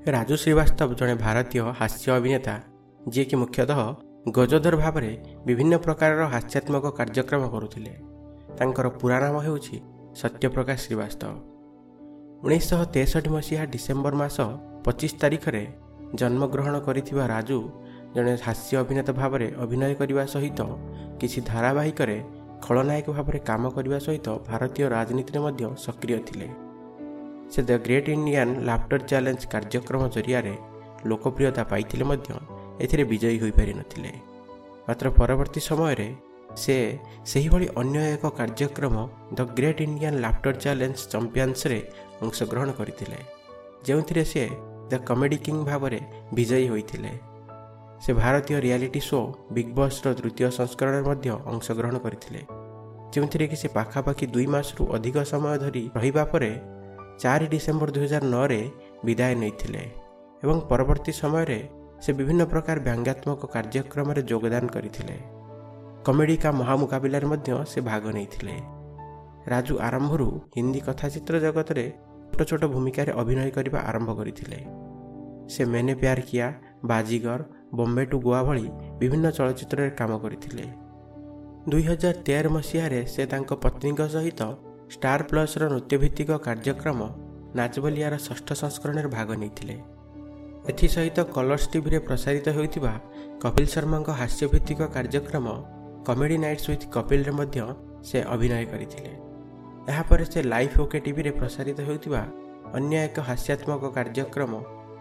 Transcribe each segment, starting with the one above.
ରାଜୁ ଶ୍ରୀବାସ୍ତବ ଜଣେ ଭାରତୀୟ ହାସ୍ୟ ଅଭିନେତା ଯିଏକି ମୁଖ୍ୟତଃ ଗଜଧର ଭାବରେ ବିଭିନ୍ନ ପ୍ରକାରର ହାସ୍ୟାତ୍ମକ କାର୍ଯ୍ୟକ୍ରମ କରୁଥିଲେ। ତାଙ୍କର ପୁରା ନାମ ହେଉଛି ସତ୍ୟପ୍ରକାଶ ଶ୍ରୀବାସ୍ତବ। ଉଣେଇଶହ ତେଷଠି ମସିହା ଡିସେମ୍ବର ମାସ ପଚିଶ ତାରିଖରେ ଜନ୍ମଗ୍ରହଣ କରିଥିବା ରାଜୁ ଜଣେ ହାସ୍ୟ ଅଭିନେତା ଭାବରେ ଅଭିନୟ କରିବା ସହିତ କିଛି ଧାରାବାହିକରେ ଖଳନାୟକ ଭାବରେ କାମ କରିବା ସହିତ ଭାରତୀୟ ରାଜନୀତିରେ ମଧ୍ୟ ସକ୍ରିୟ ଥିଲେ। ସେ the great Indian laughter challenge କାର୍ଯ୍ୟକ୍ରମ ଜରିଆରେ ଲୋକପ୍ରିୟତା ପାଇଥିଲେ ମଧ୍ୟ ଏଥିରେ ବିଜୟୀ ହୋଇପାରିନଥିଲେ। ମାତ୍ର ପରବର୍ତ୍ତୀ ସମୟରେ ସେ ସେହିଭଳି ଅନ୍ୟ ଏକ କାର୍ଯ୍ୟକ୍ରମ the great Indian laughter challenge ଚାମ୍ପିୟନ୍ସରେ ଅଂଶଗ୍ରହଣ କରିଥିଲେ ଯେଉଁଥିରେ ସେ ଦ କମେଡି କିଙ୍ଗ ଭାବରେ ବିଜୟୀ ହୋଇଥିଲେ। ସେ ଭାରତୀୟ ରିଆଲିଟି ଶୋ ବିଗ୍ ବସ୍ର ତୃତୀୟ ସଂସ୍କରଣରେ ମଧ୍ୟ ଅଂଶଗ୍ରହଣ କରିଥିଲେ ଯେଉଁଥିରେ କି ସେ ପାଖାପାଖି ଦୁଇ ମାସରୁ ଅଧିକ ସମୟ ଧରି ରହିବା ପରେ ଚାରି ଡିସେମ୍ବର ଦୁଇହଜାର ନଅରେ ବିଦାୟ ନେଇଥିଲେ ଏବଂ ପରବର୍ତ୍ତୀ ସମୟରେ ସେ ବିଭିନ୍ନ ପ୍ରକାର ବ୍ୟଙ୍ଗାତ୍ମକ କାର୍ଯ୍ୟକ୍ରମରେ ଯୋଗଦାନ କରିଥିଲେ। କମେଡି କା ମହାମୁକାବିଲାରେ ମଧ୍ୟ ସେ ଭାଗ ନେଇଥିଲେ। ରାଜୁ ଆରମ୍ଭରୁ ହିନ୍ଦୀ କଥାଚିତ୍ର ଜଗତରେ ଛୋଟ ଛୋଟ ଭୂମିକାରେ ଅଭିନୟ କରିବା ଆରମ୍ଭ କରିଥିଲେ। ସେ ମେନେ ପ୍ୟାର କିଆ ବାଜିଗର ବମ୍ବେ ଟୁ ଗୋଆ ଭଳି ବିଭିନ୍ନ ଚଳଚ୍ଚିତ୍ରରେ କାମ କରିଥିଲେ। ଦୁଇହଜାର ତେର ମସିହାରେ ସେ ତାଙ୍କ ପତ୍ନୀଙ୍କ ସହିତ ଷ୍ଟାର ପ୍ଲସ୍ର ନୃତ୍ୟଭିତ୍ତିକ କାର୍ଯ୍ୟକ୍ରମ ନାଚବଲିଆର ଷଷ୍ଠ ସଂସ୍କରଣରେ ଭାଗ ନେଇଥିଲେ। ଏଥିସହିତ କଲର୍ସ ଟିଭିରେ ପ୍ରସାରିତ ହେଉଥିବା କପିଲ ଶର୍ମାଙ୍କ ହାସ୍ୟଭିତ୍ତିକ କାର୍ଯ୍ୟକ୍ରମ କମେଡି ନାଇଟ୍ସ ୱିଥ୍ କପିଲରେ ମଧ୍ୟ ସେ ଅଭିନୟ କରିଥିଲେ। ଏହାପରେ ସେ ଲାଇଫ୍ ଓକେ ଟିଭିରେ ପ୍ରସାରିତ ହେଉଥିବା ଅନ୍ୟ ଏକ ହାସ୍ୟାତ୍ମକ କାର୍ଯ୍ୟକ୍ରମ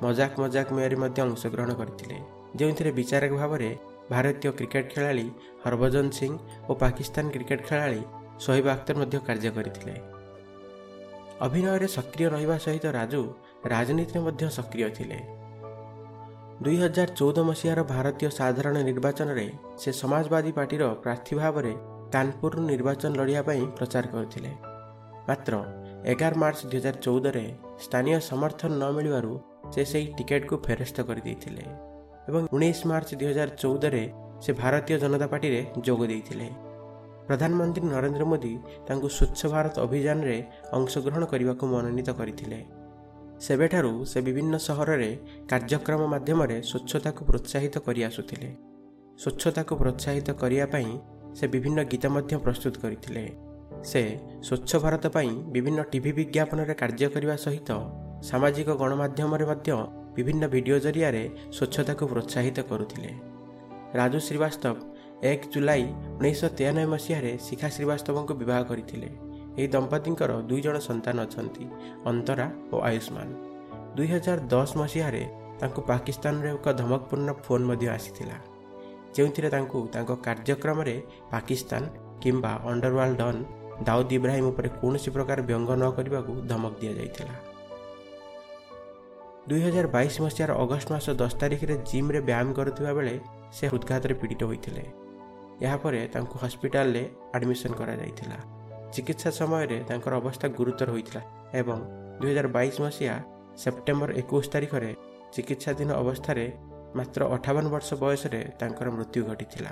ମଜାକ ମଜାକ ମେୟରେ ମଧ୍ୟ ଅଂଶଗ୍ରହଣ କରିଥିଲେ। ଯେଉଁଥିରେ ବିଚାରକ ଭାବରେ ଭାରତୀୟ କ୍ରିକେଟ ଖେଳାଳି ହରଭଜନ ସିଂ ଓ ପାକିସ୍ତାନ କ୍ରିକେଟ ଖେଳାଳି ସୋହେବ ଆଖତର ମଧ୍ୟ କାର୍ଯ୍ୟ କରିଥିଲେ। ଅଭିନୟରେ ସକ୍ରିୟ ରହିବା ସହିତ ରାଜୁ ରାଜନୀତିରେ ମଧ୍ୟ ସକ୍ରିୟ ଥିଲେ। ଦୁଇହଜାର ଚଉଦ ମସିହାର ଭାରତୀୟ ସାଧାରଣ ନିର୍ବାଚନରେ ସେ ସମାଜବାଦୀ ପାର୍ଟିର ପ୍ରାର୍ଥୀ ଭାବରେ କାନପୁରରୁ ନିର୍ବାଚନ ଲଢ଼ିବା ପାଇଁ ପ୍ରଚାର କରିଥିଲେ। ମାତ୍ର ଏଗାର ମାର୍ଚ୍ଚ ଦୁଇହଜାର ଚଉଦରେ ସ୍ଥାନୀୟ ସମର୍ଥନ ନ ମିଳିବାରୁ ସେ ସେହି ଟିକେଟ୍କୁ ଫେରସ୍ତ କରିଦେଇଥିଲେ ଏବଂ ଉଣେଇଶ ମାର୍ଚ୍ଚ ଦୁଇହଜାର ଚଉଦରେ ସେ ଭାରତୀୟ ଜନତା ପାର୍ଟିରେ ଯୋଗ ଦେଇଥିଲେ। ପ୍ରଧାନମନ୍ତ୍ରୀ ନରେନ୍ଦ୍ର ମୋଦି ତାଙ୍କୁ ସ୍ୱଚ୍ଛ ଭାରତ ଅଭିଯାନରେ ଅଂଶଗ୍ରହଣ କରିବାକୁ ମନୋନୀତ କରିଥିଲେ। ସେବେଠାରୁ ସେ ବିଭିନ୍ନ ସହରରେ କାର୍ଯ୍ୟକ୍ରମ ମାଧ୍ୟମରେ ସ୍ୱଚ୍ଛତାକୁ ପ୍ରୋତ୍ସାହିତ କରିଆସୁଥିଲେ ସ୍ୱଚ୍ଛତାକୁ ପ୍ରୋତ୍ସାହିତ କରିବା ପାଇଁ ସେ ବିଭିନ୍ନ ଗୀତ ମଧ୍ୟ ପ୍ରସ୍ତୁତ କରିଥିଲେ। ସେ ସ୍ୱଚ୍ଛ ଭାରତ ପାଇଁ ବିଭିନ୍ନ ଟିଭି ବିଜ୍ଞାପନରେ କାର୍ଯ୍ୟ କରିବା ସହିତ ସାମାଜିକ ଗଣମାଧ୍ୟମରେ ମଧ୍ୟ ବିଭିନ୍ନ ଭିଡ଼ିଓ ଜରିଆରେ ସ୍ୱଚ୍ଛତାକୁ ପ୍ରୋତ୍ସାହିତ କରୁଥିଲେ। ରାଜୁ ଶ୍ରୀବାସ୍ତବ ଏକ ଜୁଲାଇ ଉଣେଇଶହ ତେୟାନବେ ମସିହାରେ ଶିଖା ଶ୍ରୀବାସ୍ତବଙ୍କୁ ବିବାହ କରିଥିଲେ। ଏହି ଦମ୍ପତିଙ୍କର ଦୁଇ ଜଣ ସନ୍ତାନ ଅଛନ୍ତି ଅନ୍ତରା ଓ ଆୟୁଷ୍ମାନ। ଦୁଇହଜାର ଦଶ ମସିହାରେ ତାଙ୍କୁ ପାକିସ୍ତାନରେ ଏକ ଧମକପୂର୍ଣ୍ଣ ଫୋନ୍ ମଧ୍ୟ ଆସିଥିଲା। ଯେଉଁଥିରେ ତାଙ୍କୁ ତାଙ୍କ କାର୍ଯ୍ୟକ୍ରମରେ ପାକିସ୍ତାନ କିମ୍ବା ଅଣ୍ଡରୱାର୍ଲ୍ଡ ଡନ୍ ଦାଉଦ ଇବ୍ରାହିମ ଉପରେ କୌଣସି ପ୍ରକାର ବ୍ୟଙ୍ଗ ନ କରିବାକୁ ଧମକ ଦିଆଯାଇଥିଲା। ଦୁଇହଜାର ବାଇଶ ମସିହାର ଅଗଷ୍ଟ ମାସ ଦଶ ତାରିଖରେ ଜିମ୍ରେ ବ୍ୟାୟାମ କରୁଥିବା ବେଳେ ସେ ହୃଦଘାତରେ ପୀଡ଼ିତ ହୋଇଥିଲେ। ଏହାପରେ ତାଙ୍କୁ ହସ୍ପିଟାଲରେ ଆଡମିସନ୍ କରାଯାଇଥିଲା। ଚିକିତ୍ସା ସମୟରେ ତାଙ୍କର ଅବସ୍ଥା ଗୁରୁତର ହୋଇଥିଲା ଏବଂ ଦୁଇହଜାର ବାଇଶ ମସିହା ସେପ୍ଟେମ୍ବର ଏକୋଇଶ ତାରିଖରେ ଚିକିତ୍ସାଧୀନ ଅବସ୍ଥାରେ ମାତ୍ର ଅଠାବନ ବର୍ଷ ବୟସରେ ତାଙ୍କର ମୃତ୍ୟୁ ଘଟିଥିଲା।